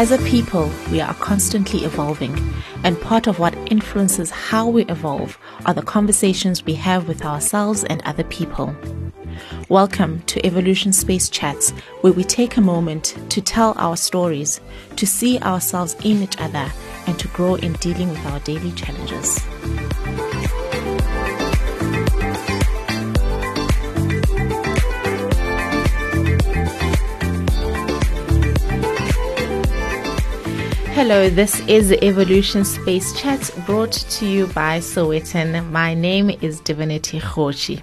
As a people, we are constantly evolving, and part of what influences how we evolve are the conversations we have with ourselves and other people. Welcome to Evolution Space Chats, where we take a moment to tell our stories, to see ourselves in each other, and to grow in dealing with our daily challenges. Hello, this is Evolution Space Chat brought to you by Sowetan. My name is Divinity Khoshi.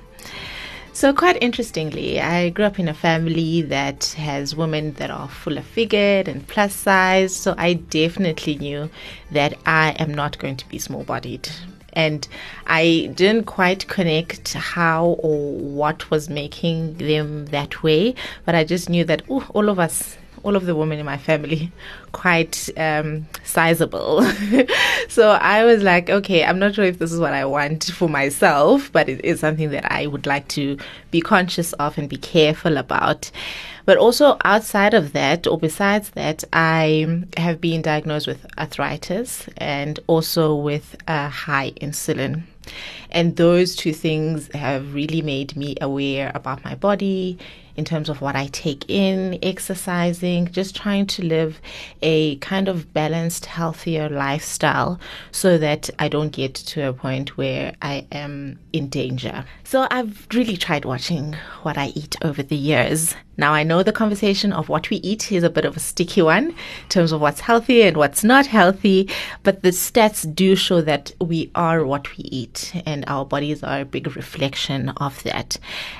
So, quite interestingly, I grew up in a family that has women that are fuller figured and plus size. So, I definitely knew that I am not going to be small bodied. And I didn't quite connect how or what was making them that way, but I just knew that ooh, all of us all of the women in my family quite um, sizable. so I was like, okay, I'm not sure if this is what I want for myself, but it is something that I would like to be conscious of and be careful about. But also outside of that, or besides that, I have been diagnosed with arthritis and also with uh, high insulin. And those two things have really made me aware about my body in terms of what I take in, exercising, just trying to live a kind of balanced, healthier lifestyle so that I don't get to a point where I am in danger. So I've really tried watching what I eat over the years. Now, I know the conversation of what we eat is a bit of a sticky one in terms of what's healthy and what's not healthy, but the stats do show that we are what we eat, and our bodies are a big reflection of that.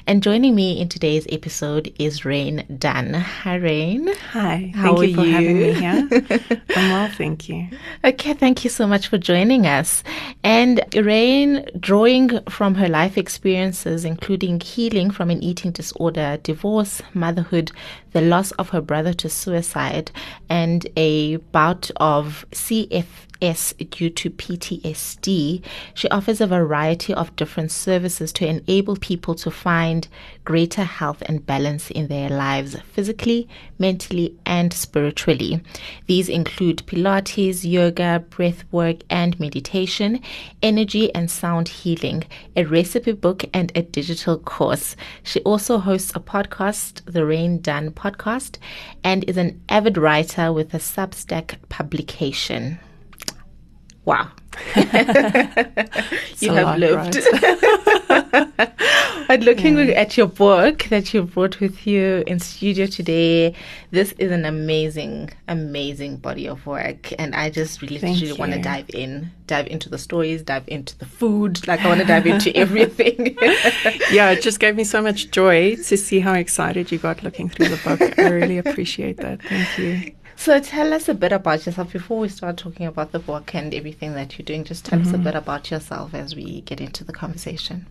And joining me in today's episode is Rain Dunn. Hi, Rain. Hi. How thank are you for you? having me here. I'm well, thank you. Okay, thank you so much for joining us. And Rain, drawing from her life experiences, including healing from an eating disorder, divorce, motherhood, the loss of her brother to suicide, and a bout of CFS due to PTSD, she offers a variety of different services to enable people to find greater health and balance in their lives, physically, mentally, and spiritually. These include Pilates, yoga, breath work, and meditation, energy and sound healing, a recipe book, and a digital course. She also hosts a podcast, the Rain Dunn podcast, and is an avid writer with a Substack publication. Wow. you have lot, lived. but looking at your book that you brought with you in studio today, this is an amazing, amazing body of work. And I just really, really want to dive in, dive into the stories, dive into the food. Like I want to dive into everything. Yeah, it just gave me so much joy to see how excited you got looking through the book. I really appreciate that. Thank you. So tell us a bit about yourself before we start talking about the book and everything that you're doing. Just tell Mm-hmm. us a bit about yourself as we get into the conversation.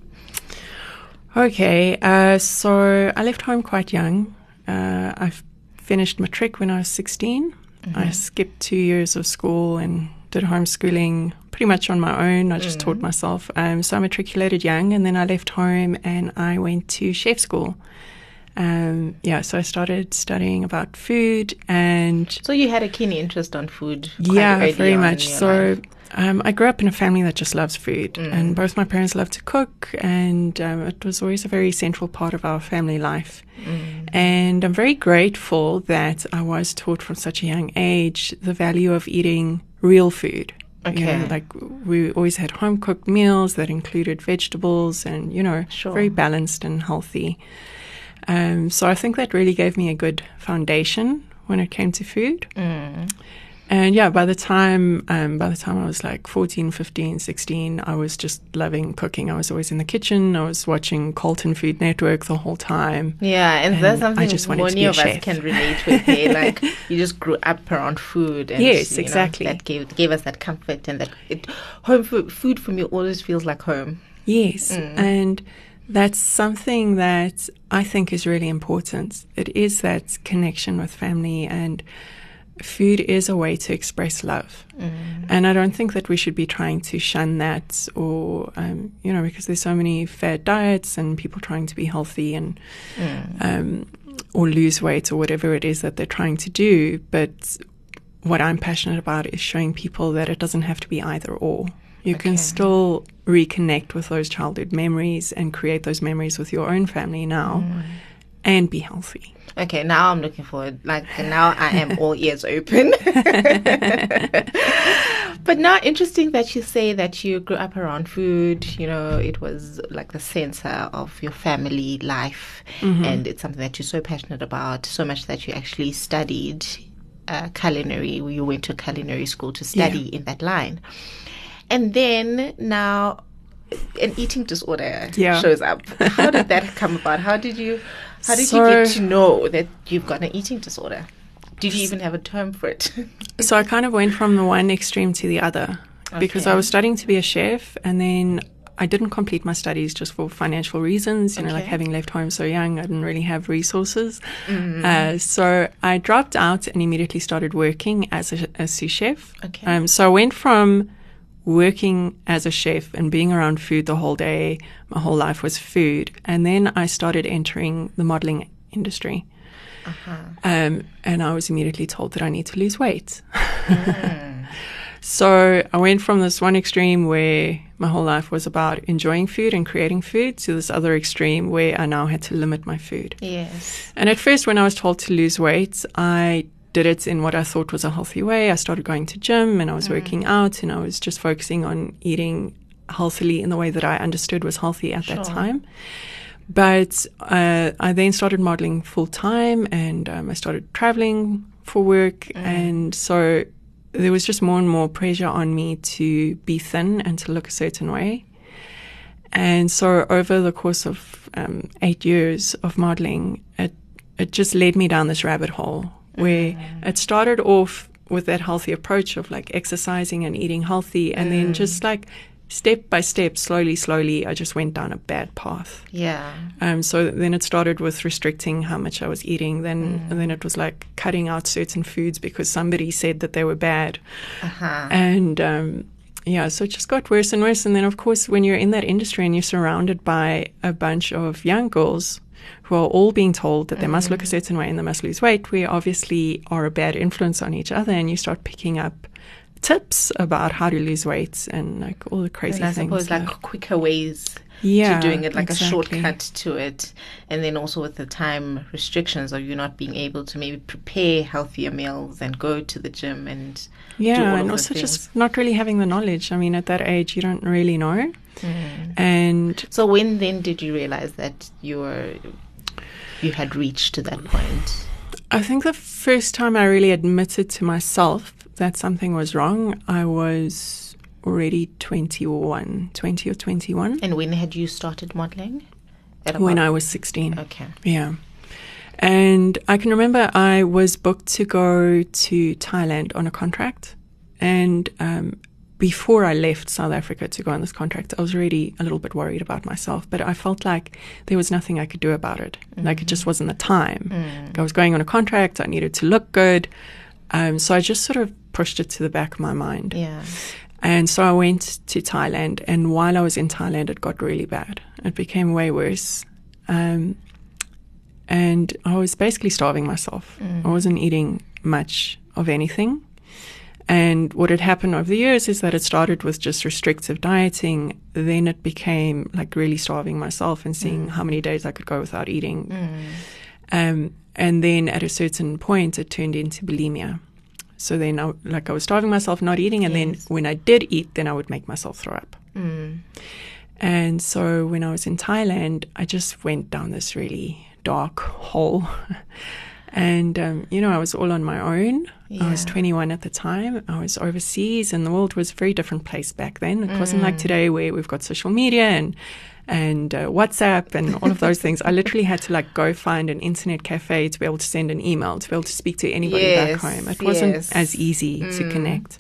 Okay, uh, so I left home quite young. Uh, I finished matric when I was 16. I skipped two years of school and did homeschooling pretty much on my own. I just taught myself. Um, so I matriculated young and then I left home and I went to chef school. Um, yeah, so I started studying about food and So you had a keen interest on food. yeah, very much. So um, I grew up in a family that just loves food, Mm. and both my parents love to cook, and um, it was always a very central part of our family life. Mm. And I'm very grateful that I was taught from such a young age the value of eating real food. You know, Okay. like we always had home cooked meals that included vegetables and, you know, Sure. very balanced and healthy. Um, so I think that really gave me a good foundation when it came to food. Mm. And yeah, by the time um, by the time I was like 14, 15, 16, I was just loving cooking. I was always in the kitchen. I was watching Colton Food Network the whole time. Yeah, and, And that's I something just wanted to many of us can relate with. Hey, like you just grew up around food. And, Yes, you know, exactly. that gave gave us that comfort and that it, home food, food for me always feels like home. Yes, Mm. and that's something that I think is really important. It is that connection with family and food is a way to express love. And I don't think that we should be trying to shun that or, um, you know, because there's so many fad diets and people trying to be healthy and, um, or lose weight or whatever it is that they're trying to do. But what I'm passionate about is showing people that it doesn't have to be either or. You Okay. can still reconnect with those childhood memories and create those memories with your own family now Mm. and be healthy. Okay, now I'm looking forward. Like now, I am all ears open. but now, interesting that you say that you grew up around food. You know, it was like the center of your family life, and it's something that you're so passionate about. So much that you actually studied uh, culinary. You went to culinary school to study in that line, and then now. An eating disorder Yeah. shows up. How did that come about? How did you, how did So- you get to know that you've got an eating disorder? Did you even have a term for it? So I kind of went from the one extreme to the other because I was studying to be a chef and then I didn't complete my studies just for financial reasons, you know, like having left home so young, I didn't really have resources. Mm-hmm. Uh, so I dropped out and immediately started working as a, a sous chef. Okay. Um, so I went from working as a chef and being around food the whole day, my whole life was food. And then I started entering the modeling industry. Uh-huh. Um, and I was immediately told that I need to lose weight. so I went from this one extreme where my whole life was about enjoying food and creating food to this other extreme where I now had to limit my food. yes. And at first, when I was told to lose weight, I did it in what I thought was a healthy way. I started going to gym and I was working out and I was just focusing on eating healthily in the way that I understood was healthy at that time. But uh, I then started modeling full time and um, I started traveling for work. And so there was just more and more pressure on me to be thin and to look a certain way. And so over the course of um, eight years of modeling, it, it just led me down this rabbit hole where it started off with that healthy approach of like exercising and eating healthy. And then just like step by step, slowly, slowly, I just went down a bad path. Yeah. Um, so then it started with restricting how much I was eating. Then and then it was like cutting out certain foods because somebody said that they were bad. Uh-huh. And um, yeah, so it just got worse and worse. And then, of course, when you're in that industry and you're surrounded by a bunch of young girls who are all being told that they must look a mm. certain way and they must lose weight, we obviously are a bad influence on each other. And you start picking up tips about how to lose weight and like all the crazy And I things. suppose like quicker ways yeah, to doing it, like exactly. a shortcut to it. And then also with the time restrictions of you not being able to maybe prepare healthier meals and go to the gym and Yeah, and also things. just not really having the knowledge. I mean, at that age, you don't really know. Mm. And So when then did you realize that you were you had reached to that point? I think the first time I really admitted to myself that something was wrong, I was already 21, 20 or 21 And when had you started modeling? At when I was 16. Okay. Yeah. And I can remember I was booked to go to Thailand on a contract. And um, before I left South Africa to go on this contract, I was already a little bit worried about myself. But I felt like there was nothing I could do about it. Like it just wasn't the time. Like I was going on a contract, I needed to look good. Um, so I just sort of pushed it to the back of my mind. Yeah. And so I went to Thailand, and while I was in Thailand, it got really bad. It became way worse. Um, and I was basically starving myself. I wasn't eating much of anything. And what had happened over the years is that it started with just restrictive dieting. Then it became like really starving myself and seeing how many days I could go without eating. Um, and then at a certain point, it turned into bulimia. So then, I, like I was starving myself, not eating, and Yes. then when I did eat, then I would make myself throw up. Mm. And so when I was in Thailand, I just went down this really dark hole. and, um, you know, I was all on my own. I was 21 at the time. I was overseas, and the world was a very different place back then. It wasn't Mm. like today where we've got social media and and uh, WhatsApp and all of those things. I literally had to like go find an internet cafe to be able to send an email, to be able to speak to anybody Yes, back home. It wasn't yes. as easy to connect.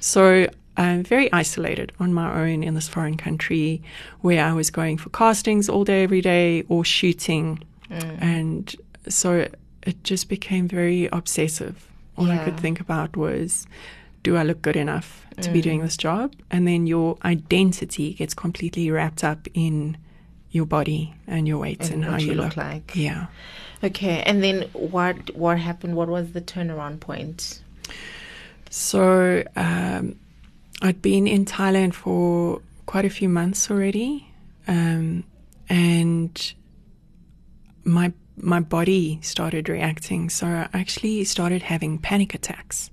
So I'm very isolated on my own in this foreign country where I was going for castings all day, every day, or shooting. And so it just became very obsessive. All I could think about was, do I look good enough to be doing this job? And then your identity gets completely wrapped up in your body and your weight and, And how you, you look. look like. Yeah. Okay. And then what what happened? What was the turnaround point? So um, I'd been in Thailand for quite a few months already, um, and my my body started reacting. So I actually started having panic attacks.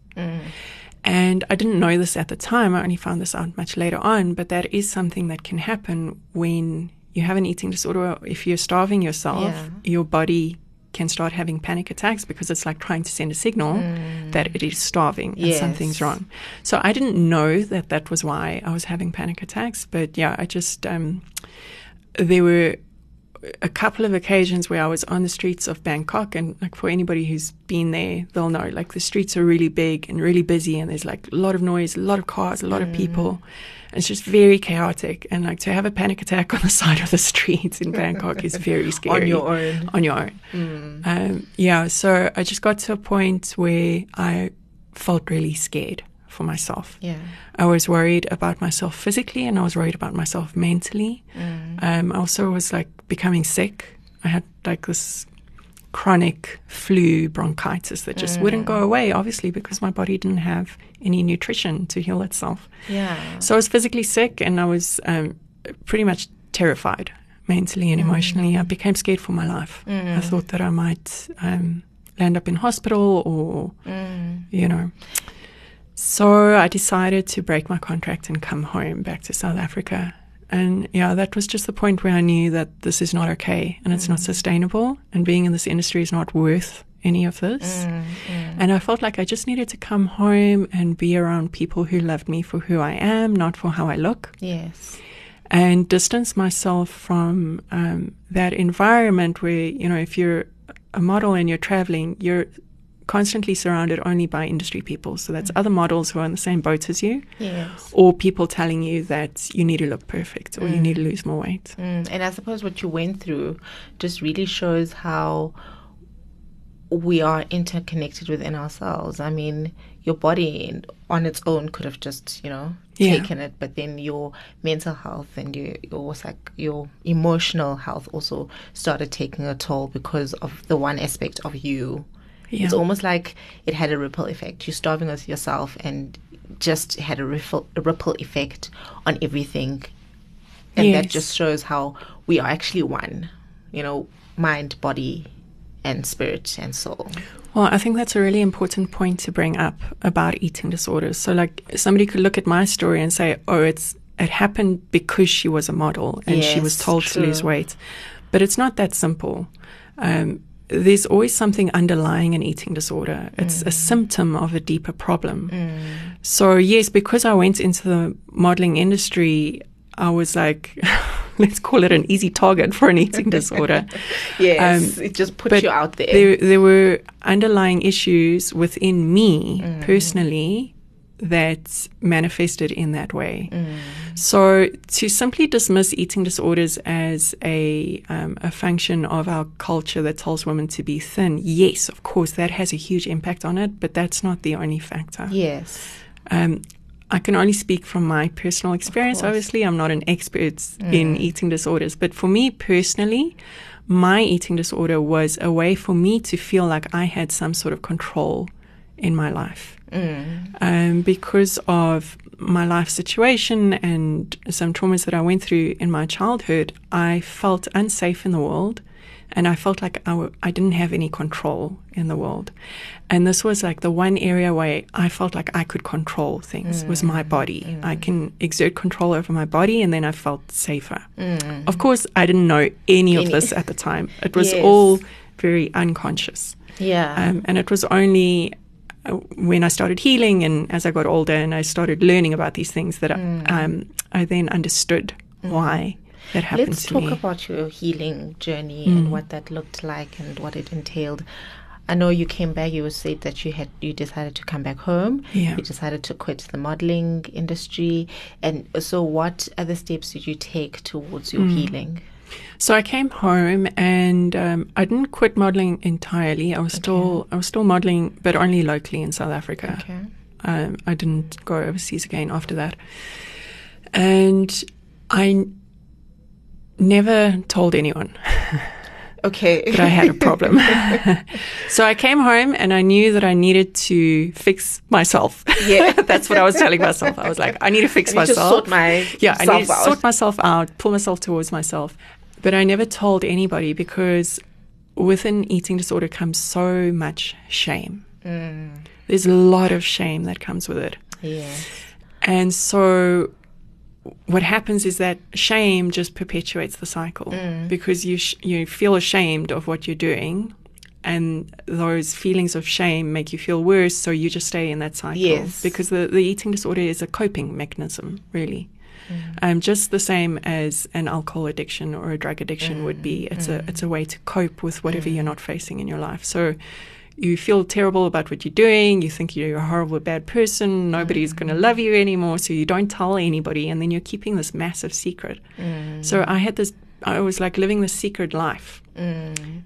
And I didn't know this at the time. I only found this out much later on. But that is something that can happen when you have an eating disorder. If you're starving yourself, Yeah. your body can start having panic attacks because it's like trying to send a signal that it is starving and Yes. something's wrong. So I didn't know that that was why I was having panic attacks. But yeah, I just, um, there were a couple of occasions where I was on the streets of Bangkok, and like for anybody who's been there, they'll know like the streets are really big and really busy, and there's like a lot of noise, a lot of cars, a lot of people. And it's just very chaotic, and like to have a panic attack on the side of the streets in Bangkok is very scary. On your own. On your own. Um, yeah, so I just got to a point where I felt really scared for myself. Yeah. I was worried about myself physically and I was worried about myself mentally. Um, I also was like becoming sick. I had like this chronic flu bronchitis that just wouldn't go away, obviously, because my body didn't have any nutrition to heal itself. Yeah. So I was physically sick and I was um, pretty much terrified mentally and emotionally. I became scared for my life. I thought that I might um, land up in hospital or, you know. So I decided to break my contract and come home back to South Africa. And yeah, that was just the point where I knew that this is not okay and it's not mm. sustainable. And being in this industry is not worth any of this. Mm, mm. And I felt like I just needed to come home and be around people who loved me for who I am, not for how I look Yes. and distance myself from um, that environment where you know if you're a model and you're traveling you're constantly surrounded only by industry people so that's other models who are in the same boat as you Yes. or people telling you that you need to look perfect or you need to lose more weight Mm, and I suppose what you went through just really shows how we are interconnected within ourselves. I mean, your body on its own could have just, you know, Yeah. taken it, but then your mental health and your your like your emotional health also started taking a toll because of the one aspect of you. Yeah. It's almost like it had a ripple effect. You're starving with yourself and just had a ripple, a ripple effect on everything and that just shows how we are actually one you know mind body and spirit and soul Well, I think that's a really important point to bring up about eating disorders. So, like, somebody could look at my story and say, "Oh, it's it happened because she was a model and she was Yes, told to lose weight," but it's not that simple. Um, there's always something underlying an eating disorder. It's a symptom of a deeper problem. So, yes, because I went into the modeling industry, I was like, let's call it an easy target for an eating disorder. yes it just puts Um, you out there, There, there were underlying issues within me Mm. personally that manifested in that way. Mm. So to simply dismiss eating disorders as a um, a function of our culture that tells women to be thin, yes, of course, that has a huge impact on it, but that's not the only factor. yes Um, I can only speak from my personal experience. Obviously, I'm not an expert in eating disorders, but for me personally, my eating disorder was a way for me to feel like I had some sort of control in my life. Um, because of my life situation and some traumas that I went through in my childhood, I felt unsafe in the world and I felt like I w- I didn't have any control in the world. And this was like the one area where I felt like I could control things was my body. I can exert control over my body and then I felt safer. Of course, I didn't know any of this at the time. It was Yes. all very unconscious. yeah Um, and it was only when I started healing and as I got older and I started learning about these things that Mm. I, um, I then understood why that happened let's to talk me. Mm. about your healing journey and what that looked like and what it entailed I know you came back. You said that you had you decided to come back home. Yeah. You decided to quit the modeling industry, and so what other steps did you take towards Mm. your healing? So I came home and um, I didn't quit modeling entirely. I was still I was still modeling, but only locally in South Africa. Okay. Um, I didn't go overseas again after that. And I n- never told anyone. Okay. that I had a problem. so I came home and I knew that I needed to fix myself. Yeah. That's what I was telling myself. I was like, I need to fix I need to myself. sort my yeah, I need to out. sort myself out, pull myself towards myself. But I never told anybody because with an eating disorder comes so much shame. Mm. There's a lot of shame that comes with it. Yes. And so what happens is that shame just perpetuates the cycle because you sh- you feel ashamed of what you're doing and those feelings of shame make you feel worse so you just stay in that cycle Yes. because the, the eating disorder is a coping mechanism really Mm-hmm. um, just the same as an alcohol addiction or a drug addiction would be mm-hmm. it's a mm-hmm. it's a way to cope with whatever you're not facing in your life so you feel terrible about what you're doing. You think you're a horrible, bad person. Nobody's going to love you anymore. So you don't tell anybody. And then you're keeping this massive secret. So I had this, I was like living this secret life.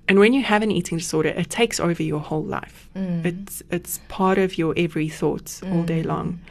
And when you have an eating disorder, it takes over your whole life. It's, it's part of your every thoughts all day long.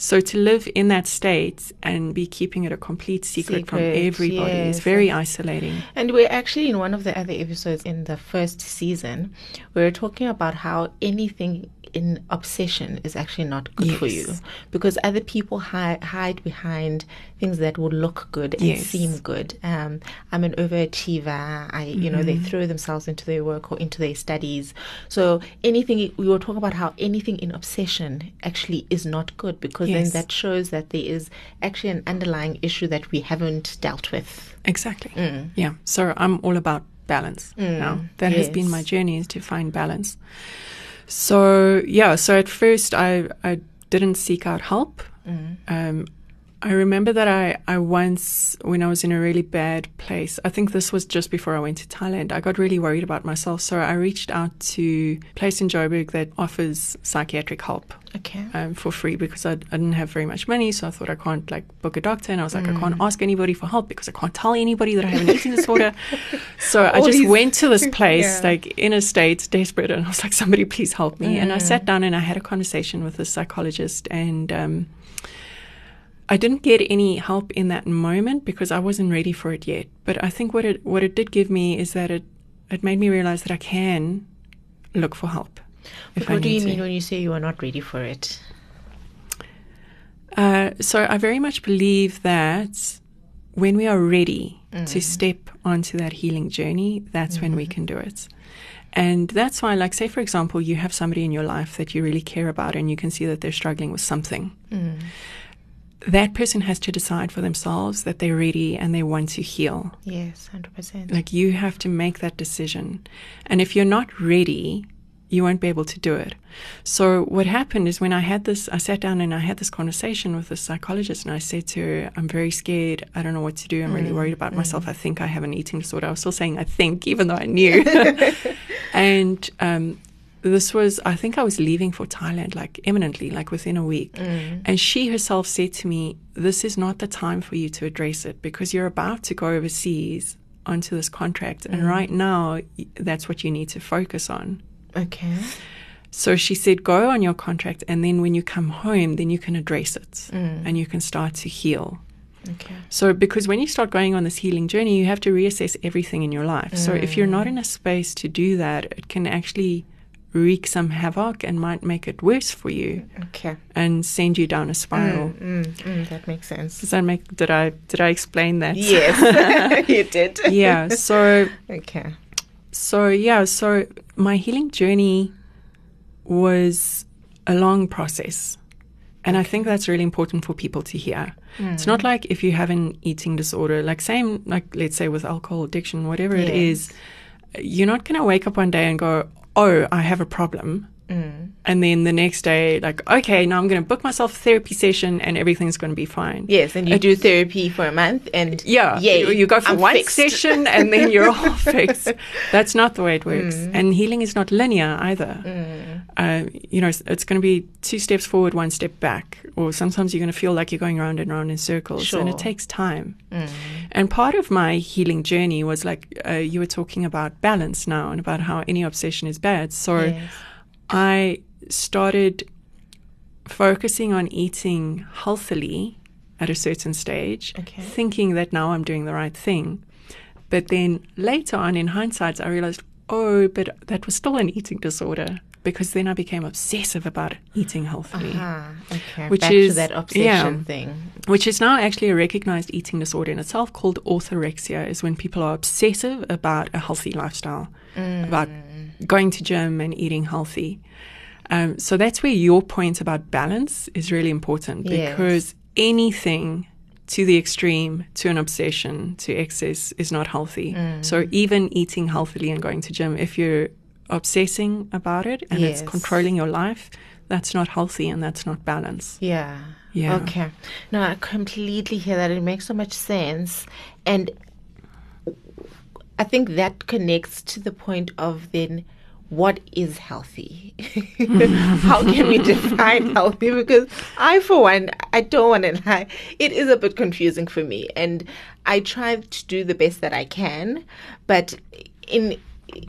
So to live in that state and be keeping it a complete secret, from Secret, everybody is very isolating. And we're actually in one of the other episodes in the first season, we were talking about how anything in obsession is actually not good for you because other people hi- hide behind things that will look good and Yes. seem good. Um, I'm an overachiever. I, you know, they Mm-hmm. throw themselves into their work or into their studies. So anything we were talking about how anything in obsession actually is not good because Yes. then that shows that there is actually an underlying issue that we haven't dealt with. Exactly. Yeah. So I'm all about balance now. That has been my journey is to find balance. So yeah. So at first I I didn't seek out help. Um, I remember that I, I once, when I was in a really bad place, I think this was just before I went to Thailand, I got really worried about myself. So I reached out to a place in Joburg that offers psychiatric help Okay. um, for free because I, I didn't have very much money. So I thought I can't like book a doctor, and I was like, I can't ask anybody for help because I can't tell anybody that I have an eating disorder. So I just these- went to this place, Yeah. like in a state, desperate, and I was like, somebody please help me. And I sat down and I had a conversation with a psychologist, and um, I didn't get any help in that moment because I wasn't ready for it yet. But I think what it what it did give me is that it it made me realize that I can look for help. What do you to. mean when you say you are not ready for it? Uh, so I very much believe that when we are ready Mm. to step onto that healing journey, that's when we Mm-hmm. can do it. And that's why, like, say, for example, you have somebody in your life that you really care about and you can see that they're struggling with something. Mm. That person has to decide for themselves that they're ready and they want to heal. Yes, hundred percent. Like, you have to make that decision. And if you're not ready, you won't be able to do it. So, what happened is when I had this, I sat down and I had this conversation with the psychologist, and I said to her, I'm very scared. I don't know what to do. I'm really worried about myself. I think I have an eating disorder. I was still saying I think, even though I knew. and um, this was, I think I was leaving for Thailand like imminently, like within a week. Mm. And she herself said to me, This is not the time for you to address it because you're about to go overseas onto this contract. And mm. right now, that's what you need to focus on. Okay. So she said, Go on your contract. And then when you come home, then you can address it mm. and you can start to heal. Okay. So, because when you start going on this healing journey, you have to reassess everything in your life. So, if you're not in a space to do that, it can actually wreak some havoc and might make it worse for you Okay. and send you down a spiral. Mm, mm, that makes sense. Does that make? Did I did I explain that? Yes, you did. yeah. So Okay. so yeah. So my healing journey was a long process. And I think that's really important for people to hear. It's not like if you have an eating disorder, like same, like let's say with alcohol addiction, whatever it Yes. is, you're not going to wake up one day and go, "Oh, I have a problem," Mm. and then the next day, like, "Okay, now I'm going to book myself a therapy session, and everything's going to be fine." Yes, and you do therapy for a month, and Yeah, yay, you, you go for I'm one fixed. session and then you're all fixed. That's not the way it works. Mm. And healing is not linear either. Uh, you know, it's, it's going to be two steps forward, one step back, or sometimes you're going to feel like you're going round and round in circles, and Sure. Mm. it takes time. And part of my healing journey was like uh, you were talking about balance now and about how any obsession is bad. So Yes. I started focusing on eating healthily at a certain stage, Okay. thinking that now I'm doing the right thing. But then later on, in hindsight, I realized, oh, but that was still an eating disorder because then I became obsessive about eating healthily. Ah, okay. Which Back is- to that obsession yeah. thing. which is now actually a recognized eating disorder in itself called orthorexia is when people are obsessive about a healthy lifestyle about going to gym and eating healthy um, so that's where your point about balance is really important Yes. because anything to the extreme to an obsession to excess is not healthy so even eating healthily and going to gym if you're obsessing about it and Yes. it's controlling your life that's not healthy and that's not balance Yeah. Yeah. Okay. No, I completely hear that. It makes so much sense. And I think that connects to the point of then what is healthy? How can we define healthy? Because I, for one, I don't want to lie, it is a bit confusing for me. And I try to do the best that I can, but in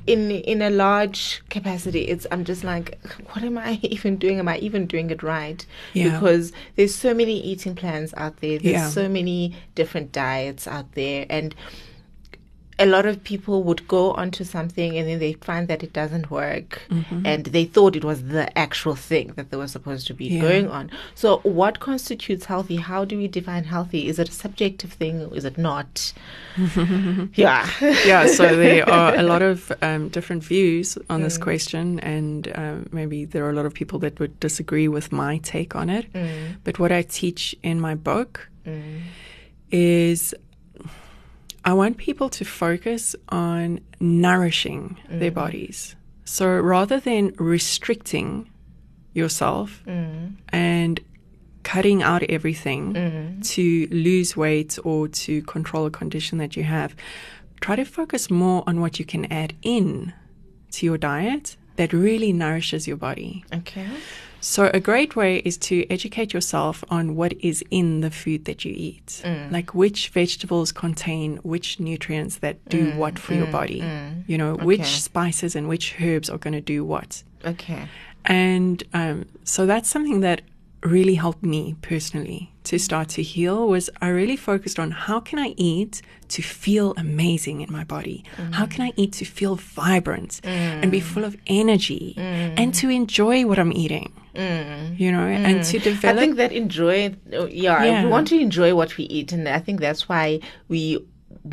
in in a large capacity it's i'm just like what am i even doing am i even doing it right Yeah. because there's so many eating plans out there there's Yeah. so many different diets out there and a lot of people would go onto something and then they find that it doesn't work. Mm-hmm. and they thought it was the actual thing that they were supposed to be Yeah. going on. So what constitutes healthy? How do we define healthy? Is it a subjective thing? Is it not? Yeah. Yeah, so there are a lot of um, different views on this question, and um, maybe there are a lot of people that would disagree with my take on it. But what I teach in my book is I want people to focus on nourishing their mm. bodies. So rather than restricting yourself mm. and cutting out everything mm. to lose weight or to control a condition that you have, try to focus more on what you can add in to your diet that really nourishes your body. okay So, a great way is to educate yourself on what is in the food that you eat. Mm. Like which vegetables contain which nutrients that do mm, what for your mm, body. You know, which spices and which herbs are going to do what. okay And um, so that's something that really helped me personally to start to heal was I really focused on how can I eat to feel amazing in my body? Mm. How can I eat to feel vibrant and be mm. full of energy and to enjoy what I'm eating? Mm. You know, and to develop. I think that enjoy, yeah, Yeah. we want to enjoy what we eat, and I think that's why we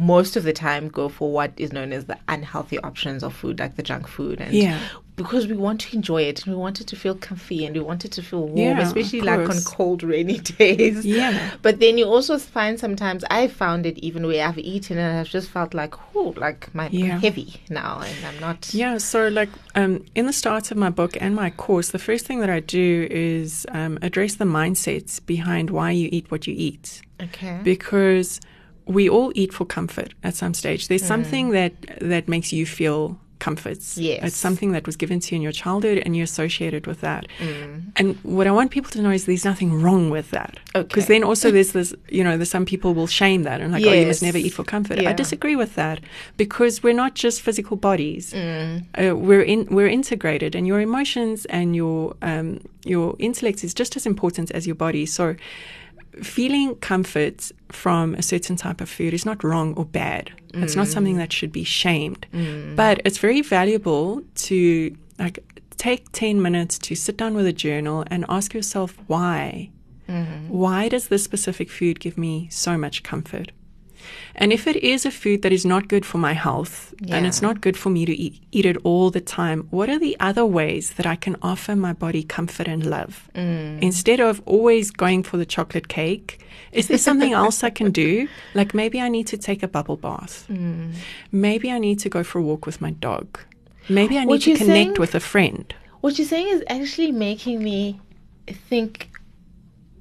most of the time go for what is known as the unhealthy options of food, like the junk food, and Yeah. Because we want to enjoy it, and we want it to feel comfy, and we want it to feel warm, Yeah, especially like on cold, rainy days. Yeah. But then you also find sometimes I found it even where I've eaten and I've just felt like, oh, like my Yeah. heavy now, and I'm not. Yeah, so like um, in the start of my book and my course, the first thing that I do is um, address the mindsets behind why you eat what you eat. Okay. because we all eat for comfort at some stage. There's something that that makes you feel comforts. Yes. It's something that was given to you in your childhood and you associate it with that. Mm. And what I want people to know is there's nothing wrong with that. Okay. Because then also there's this, you know, there's some people will shame that and like, oh, you must never eat for comfort. Yeah. I disagree with that because we're not just physical bodies. Mm. Uh, we're in, we're integrated, and your emotions and your um, your intellect is just as important as your body. So feeling comfort from a certain type of food is not wrong or bad. It's not something mm. that should be shamed. Mm. But it's very valuable to like take 10 minutes to sit down with a journal and ask yourself why. Mm-hmm. Why does this specific food give me so much comfort? And if it is a food that is not good for my health and it's not good for me to eat, eat it all the time, what are the other ways that I can offer my body comfort and love? Mm. Instead of always going for the chocolate cake, is there something else I can do? Like maybe I need to take a bubble bath. Mm. Maybe I need to go for a walk with my dog. Maybe I need What to connect saying- with a friend. What you're saying is actually making me think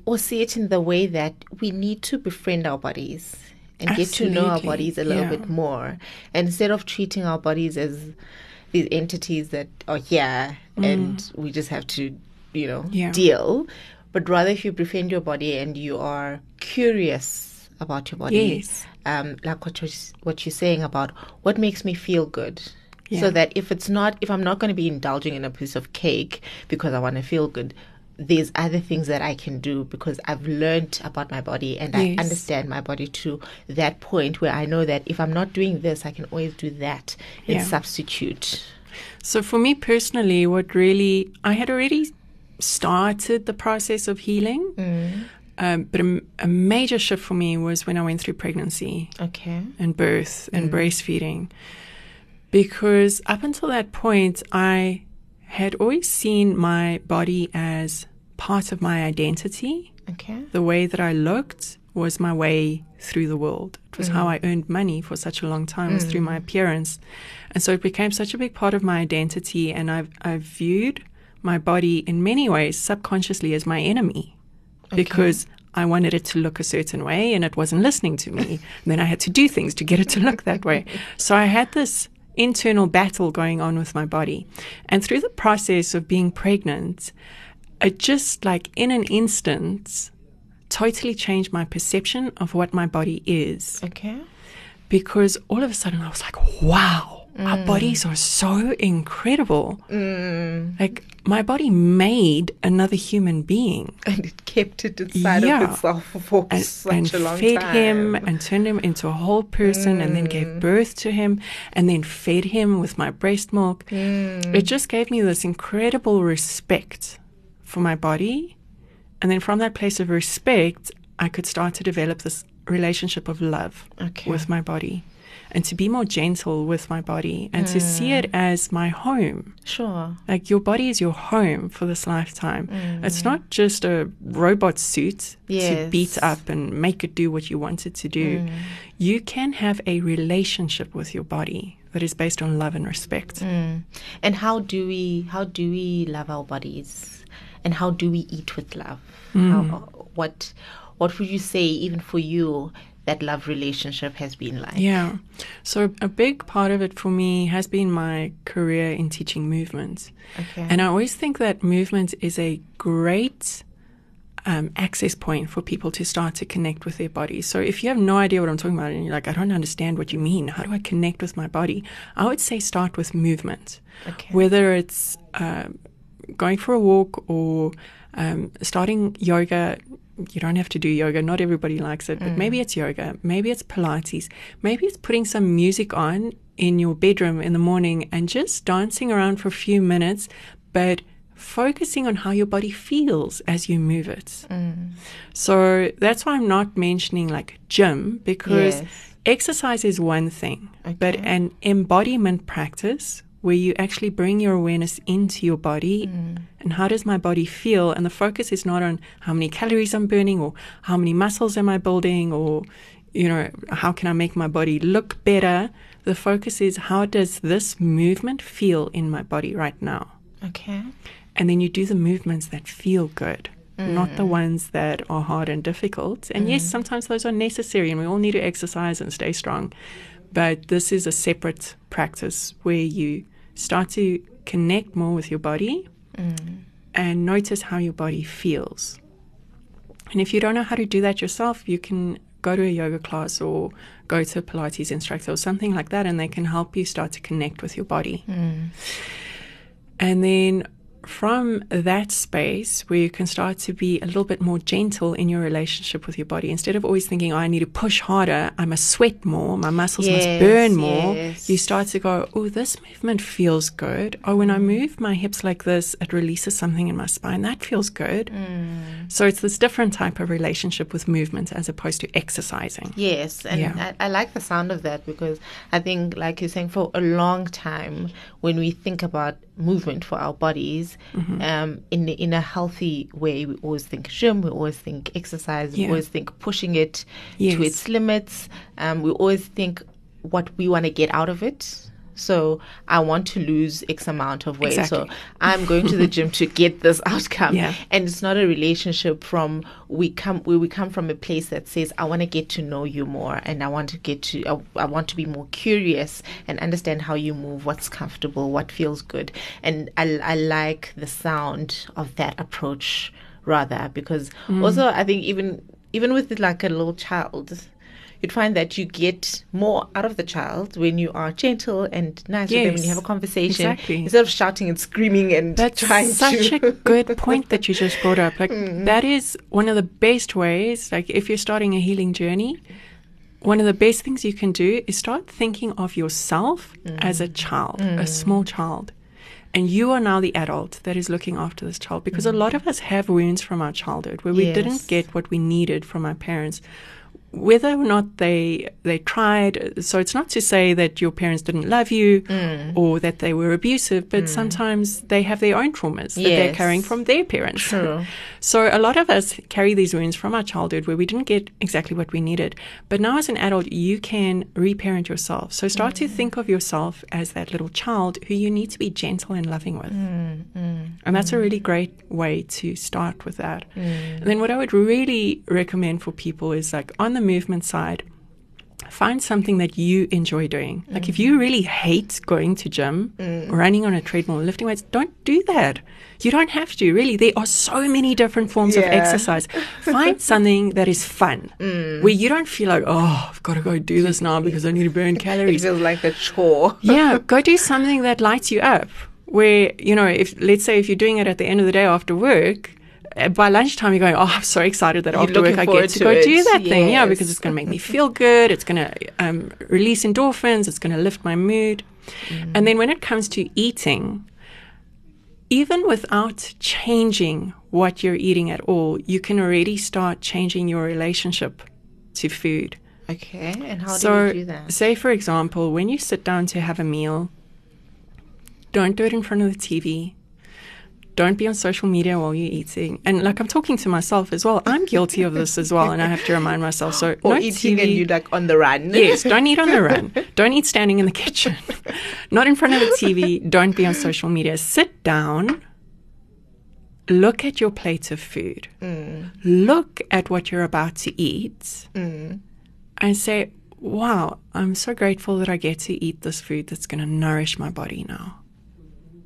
or see it in the way that we need to befriend our bodies and get to know our bodies a little yeah. bit more. And instead of treating our bodies as these entities that are here and we just have to, you know, Mm. Yeah. deal, but rather if you befriend your body and you are curious about your body, Yes. um, like what you're, what you're saying about what makes me feel good. Yeah. So that if it's not, if I'm not going to be indulging in a piece of cake because I want to feel good, there's other things that I can do because I've learned about my body and Yes. I understand my body to that point where I know that if I'm not doing this, I can always do that and Yeah. substitute. So for me personally, what really I had already started the process of healing, um, but a, a major shift for me was when I went through pregnancy Okay. and birth and breastfeeding, because up until that point, I had always seen my body as part of my identity. Okay. The way that I looked was my way through the world. It was how mm. I earned money for such a long time was through mm. my appearance. And so it became such a big part of my identity and I've I viewed my body in many ways subconsciously as my enemy because I wanted it to look a certain way and it wasn't listening to me. and then I had to do things to get it to look that way. So I had this internal battle going on with my body. And through the process of being pregnant, it just like in an instant totally changed my perception of what my body is Okay. because all of a sudden I was like, wow, our mm. bodies are so incredible. Mm. Like, my body made another human being And it kept it inside Yeah. of itself for and, such and a long fed time. him and turned him into a whole person and then gave mm. birth to him and then fed him with my breast milk. It just gave me this incredible respect for my body. And then from that place of respect, I could start to develop this relationship of love Okay. with my body and to be more gentle with my body and to see it mm. as my home. Sure. Like your body is your home for this lifetime. It's mm. not just a robot suit to beat up and make it do what you want it to do. Mm. You can have a relationship with your body that is based on love and respect. And how do we how do we love our bodies? And how do we eat with love? Mm. How, what what would you say even for you that love relationship has been like? Yeah. So a big part of it for me has been my career in teaching movement. Okay. And I always think that movement is a great um, access point for people to start to connect with their body. So if you have no idea what I'm talking about and you're like, I don't understand what you mean, how do I connect with my body? I would say start with movement. Okay. Whether it's um, going for a walk or um, starting yoga. You don't have to do yoga. Not everybody likes it, but mm. maybe it's yoga. Maybe it's Pilates. Maybe it's putting some music on in your bedroom in the morning and just dancing around for a few minutes, but focusing on how your body feels as you move it. Mm. So that's why I'm not mentioning like gym because Yes. exercise is one thing, but an embodiment practice where you actually bring your awareness into your body mm. and how does my body feel and the focus is not on how many calories I'm burning or how many muscles am I building or you know how can I make my body look better the focus is how does this movement feel in my body right now Okay. and then you do the movements that feel good, not the mm. ones that are hard and difficult. And yes, mm. sometimes those are necessary, and we all need to exercise and stay strong. But this is a separate practice where you start to connect more with your body mm. and notice how your body feels. And if you don't know how to do that yourself, you can go to a yoga class or go to a Pilates instructor or something like that, and they can help you start to connect with your body. Mm. And then from that space where you can start to be a little bit more gentle in your relationship with your body, instead of always thinking, oh, I need to push harder, I must sweat more, my muscles Yes, must burn more, yes. you start to go, oh, this movement feels good. Oh, when I mm. move my hips like this, it releases something in my spine. That feels good. Mm. So it's this different type of relationship with movement as opposed to exercising. Yes, and Yeah. I, I like the sound of that because I think, like you're saying, for a long time, when we think about movement for our bodies, Mm-hmm. um, in in a healthy way, we always think gym, we always think exercise, we always think pushing it Yes. to its limits. Um, we always think what we want to get out of it. So I want to lose X amount of weight. So I'm going to the gym to get this outcome. Yeah. And it's not a relationship from we come where we come from a place that says I want to get to know you more and I want to get to I, I want to be more curious and understand how you move, what's comfortable, what feels good. And I I like the sound of that approach rather because mm. also I think even even with like a little child you'd find that you get more out of the child when you are gentle and nice with them when you have a conversation exactly. instead of shouting and screaming and That's trying such to. a good point that you just brought up. Like mm-hmm. that is one of the best ways. Like if you're starting a healing journey, one of the best things you can do is start thinking of yourself mm-hmm. as a child, a mm-hmm. small child. And you are now the adult that is looking after this child because a lot of us have wounds from our childhood where we Yes. didn't get what we needed from our parents whether or not they they tried so it's not to say that your parents didn't love you Mm. or that they were abusive but sometimes they have their own traumas that they're carrying from their parents True. so a lot of us carry these wounds from our childhood where we didn't get exactly what we needed but now as an adult you can reparent yourself so start Mm. to think of yourself as that little child who you need to be gentle and loving with Mm, and that's a really great way to start with that. Mm. And then what I would really recommend for people is like on the movement side, find something that you enjoy doing. Like if Mm. you really hate going to gym, running on a treadmill, lifting weights, don't do that. You don't have to, really. There are so many different forms of exercise. Find something that is fun, Mm. where you don't feel like, oh, I've got to go do this now because I need to burn calories. It feels like a chore. yeah, go do something that lights you up. Where you know, if let's say if you're doing it at the end of the day after work, by lunchtime you're going, oh, I'm so excited that You're after work I get to, go it. do that thing. Yeah, because it's going to make me feel good. It's going to um, release endorphins. It's going to lift my mood. Mm. And then when it comes to eating, even without changing what you're eating at all, you can already start changing your relationship to food Okay, and how so, do you do that? say for example, when you sit down to have a meal, don't do it in front of the TV. Don't be on social media while you're eating. And like I'm talking to myself as well. I'm guilty of this as well, and I have to remind myself. So Or no eating TV. and you like on the run. Yes, don't eat on the run. Don't eat standing in the kitchen. Not in front of the TV. Don't be on social media. Sit down. Look at your plate of food. Mm. Look at what you're about to eat. Mm. And say, wow, I'm so grateful that I get to eat this food that's going to nourish my body now.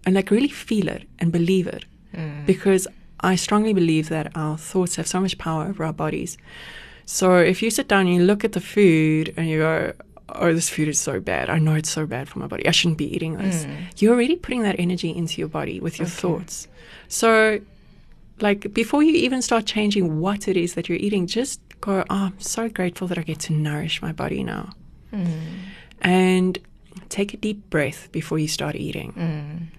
And like really feel it and believe it. Mm. Because I strongly believe that our thoughts have so much power over our bodies. So if you sit down and you look at the food and you go, oh, this food is so bad. I know it's so bad for my body. I shouldn't be eating this. Mm. You're already putting that energy into your body with your thoughts. So, like, before you even start changing what it is that you're eating, just go, oh, I'm so grateful that I get to nourish my body now. Mm. And take a deep breath before you start eating.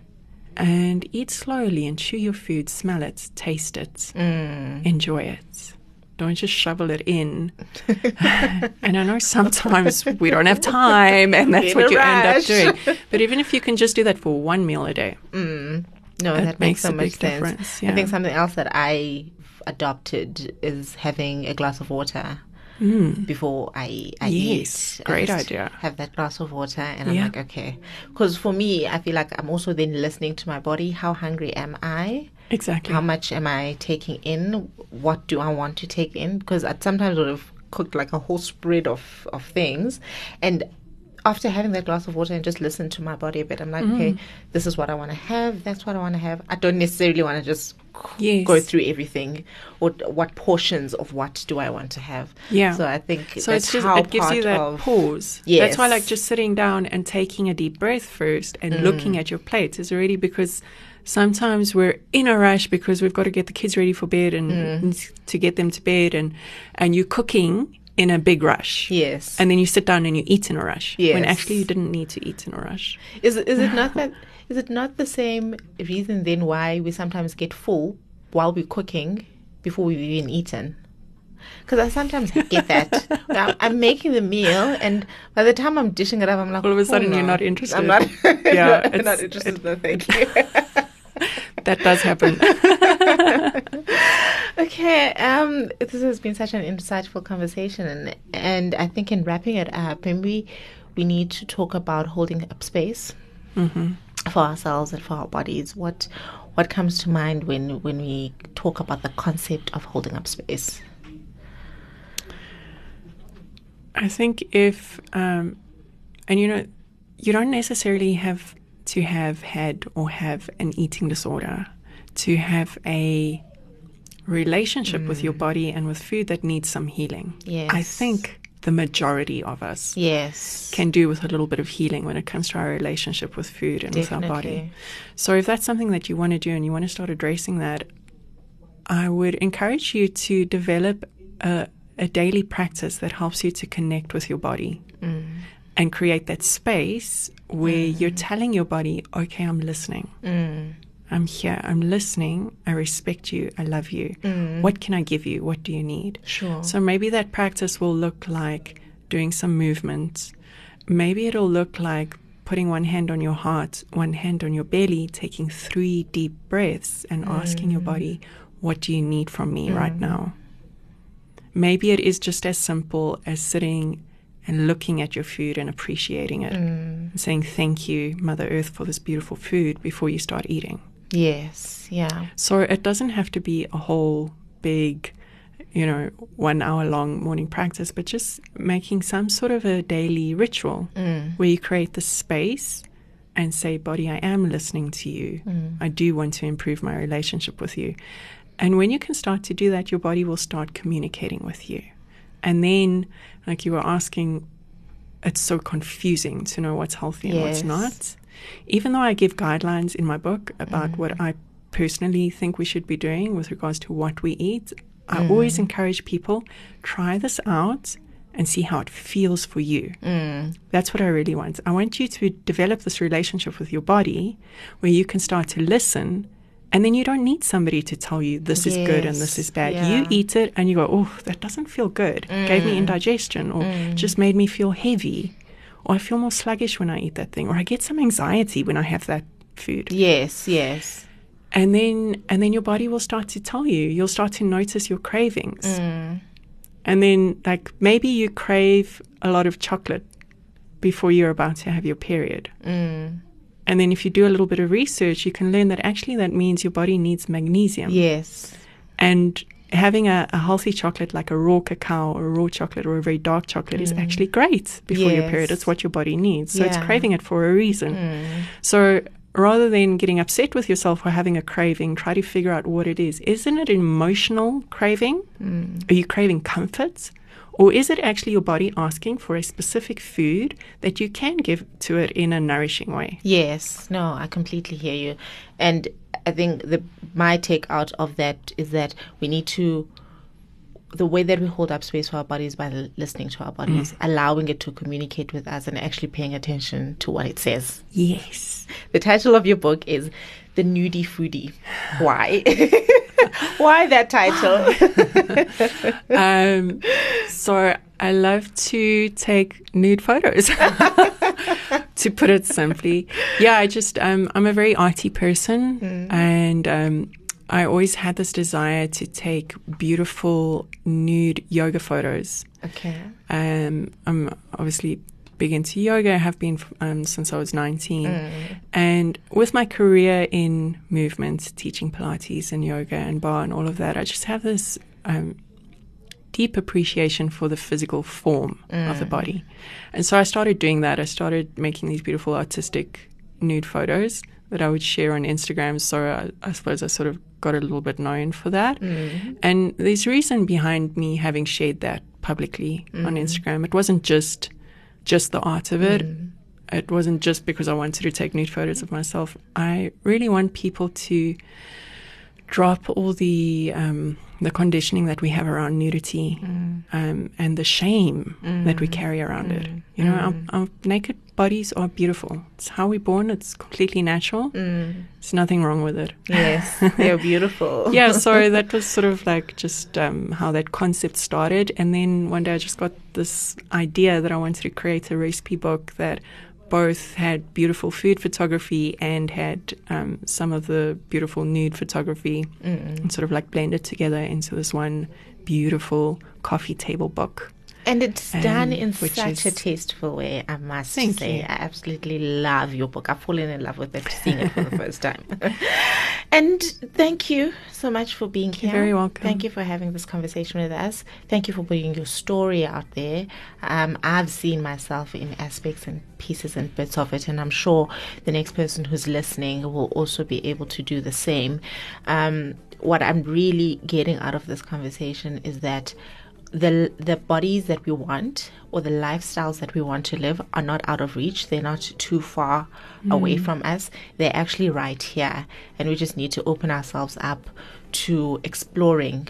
And eat slowly and chew your food, smell it, taste it, mm. enjoy it. Don't just shovel it in. and I know sometimes we don't have time, and that's In what you end up doing. But even if you can just do that for one meal a day, mm. No, It that makes makes so much sense. difference, I think something else that I adopted is having a glass of water before I, I Mm. Yes, eat. great I idea. Have that glass of water, and I'm like, okay. Because for me, I feel like I'm also then listening to my body. How hungry am I? exactly. How much am I taking in? What do I want to take in? Because I sometimes would have cooked like a whole spread of, of things. And after having that glass of water and just listen to my body a bit, I'm like, okay, this is what I want to have. That's what I want to have. I don't necessarily want to just Yes. go through everything or what portions of what do I want to have. Yeah. So I think So it's just how it gives you that of, pause. That's why like just sitting down and taking a deep breath first and Mm. looking at your plate is already because sometimes we're in a rush because we've got to get the kids ready for bed and Mm. to get them to bed and and you're cooking in a big rush. Yes. And then you sit down and you eat in a rush. When actually you didn't need to eat in a rush. Is it, is it not that is it not the same reason then why we sometimes get full while we're cooking before we've even eaten? Because I sometimes get that. I'm, I'm making the meal, and by the time I'm dishing it up, I'm like, All of a "Oh, sudden you're not interested." I'm not. Yeah, not it's- interested. no, thank you. That does happen. Okay, um, this has been such an insightful conversation, and and I think in wrapping it up, maybe we need to talk about holding up space for ourselves and for our bodies. What what comes to mind when when we talk about the concept of holding up space? I think if, um, and you know, you don't necessarily have to have had or have an eating disorder to have a relationship with your mm. body and with food that needs some healing. Yes. I think the majority of us Yes. can do with a little bit of healing when it comes to our relationship with food and with our body. Definitely. So, if that's something that you want to do and you want to start addressing that, I would encourage you to develop a, a daily practice that helps you to connect with your body mm. And create that space where mm. you're telling your body, okay, I'm listening. Mm. I'm here. I'm listening. I respect you. I love you. Mm. What can I give you? What do you need? Sure. So maybe that practice will look like doing some movement. Maybe it'll look like putting one hand on your heart, one hand on your belly, taking three deep breaths and asking your body, What do you need from me right now? Maybe it is just as simple as sitting and looking at your food and appreciating it mm. and saying, Thank you, Mother Earth, for this beautiful food before you start eating. Yes. Yeah. So it doesn't have to be a whole big, you know, one hour long morning practice, but just making some sort of a daily ritual mm. where you create the space and say, Body, I am listening to you. Mm. I do want to improve my relationship with you. And when you can start to do that, your body will start communicating with you. And then, like you were asking, it's so confusing to know what's healthy and what's not. Even though I give guidelines in my book about what mm. I personally think we should be doing with regards to what we eat, I always mm. encourage people try this out and see how it feels for you. Mm. That's what I really want. I want you to develop this relationship with your body where you can start to listen. And then you don't need somebody to tell you this is good and this is bad. yeah. You eat it and you go, oh, that doesn't feel good. Gave me mm. indigestion or mm. just made me feel heavy. Or I feel more sluggish when I eat that thing. Or I get some anxiety when I have that food. Yes. Yes. And then and then your body will start to tell you. You'll start to notice your cravings. Mm. And then like maybe you crave a lot of chocolate before you're about to have your period. And then if you do a little bit of research, you can learn that actually that means your body needs magnesium. Yes. And having a, a healthy chocolate like a raw cacao or a raw chocolate or a very dark chocolate is mm. actually great before your period. Yes. It's what your body needs. So it's craving it for a reason. Mm. So rather than getting upset with yourself for having a craving, try to figure out what it is. Isn't it an emotional craving? Mm. Are you craving comfort? Or is it actually your body asking for a specific food that you can give to it in a nourishing way? Yes, no, I completely hear you, and I think the my take out of that is that we need to the way that we hold up space for our bodies by l- listening to our bodies, mm. allowing it to communicate with us, and actually paying attention to what it says. Yes. The title of your book is "The Nudie Foodie." Why? Why that title? um, so I love to take nude photos. to put it simply, yeah, I just um, I'm a very arty person, and um, I always had this desire to take beautiful nude yoga photos. okay. Um, I'm obviously big into yoga. I have been um, since I was 19. And with my career in movement, teaching Pilates and yoga and barre and all of that, I just have this um, deep appreciation for the physical form of the body. And so I started doing that. I started making these beautiful artistic nude photos that I would share on Instagram. So I, I suppose I sort of got a little bit known for that. And there's reason behind me having shared that publicly on Instagram. It wasn't just just the art of it. Mm. It wasn't just because I wanted to take nude photos of myself. I really want people to drop all the um, the conditioning that we have around nudity mm. um, and the shame that we mm. carry around it. You know, our, our naked bodies are beautiful. It's how we're born. It's completely natural. There's nothing wrong with it. Yes, they're beautiful. yeah, so that was sort of like just um, how that concept started. And then one day I just got this idea that I wanted to create a recipe book that both had beautiful food photography and had um, some of the beautiful nude photography and sort of like blended together into this one beautiful coffee table book. And it's done in such a tasteful way, I must say. you. I absolutely love your book. I've fallen in love with it, seeing it for the first time. and thank you so much for being here. very welcome. Thank you for having this conversation with us. Thank you for putting your story out there. Um, I've seen myself in aspects and pieces and bits of it, and I'm sure the next person who's listening will also be able to do the same. Um, what I'm really getting out of this conversation is that the the bodies that we want or the lifestyles that we want to live are not out of reach. They're not too far away mm. from us. They're actually right here, and we just need to open ourselves up to exploring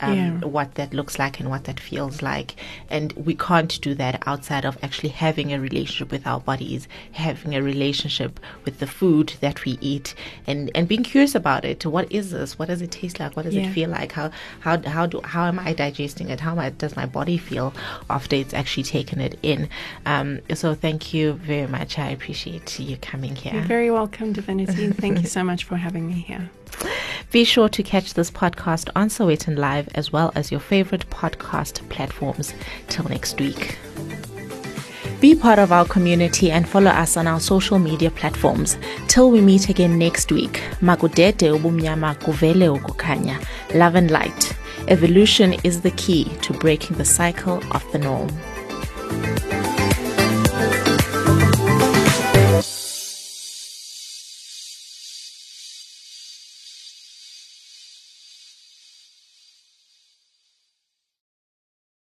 um, Yeah. what that looks like and what that feels like. And we can't do that outside of actually having a relationship with our bodies, having a relationship with the food that we eat, and, and being curious about it. What is this? What does it taste like? What does Yeah. it feel like? How how how do how am I digesting it? How am I, does my body feel after it's actually taken it in? Um, so thank you very much. I appreciate you coming here. You're very welcome, Divinity. Thank you so much for having me here. Be sure to catch this podcast on Sowetan Live as well as your favorite podcast platforms. Till next week. Be part of our community and follow us on our social media platforms. Till we meet again next week. Magudete ubumnyama kuvele ukukhanya. Love and light. Evolution is the key to breaking the cycle of the norm.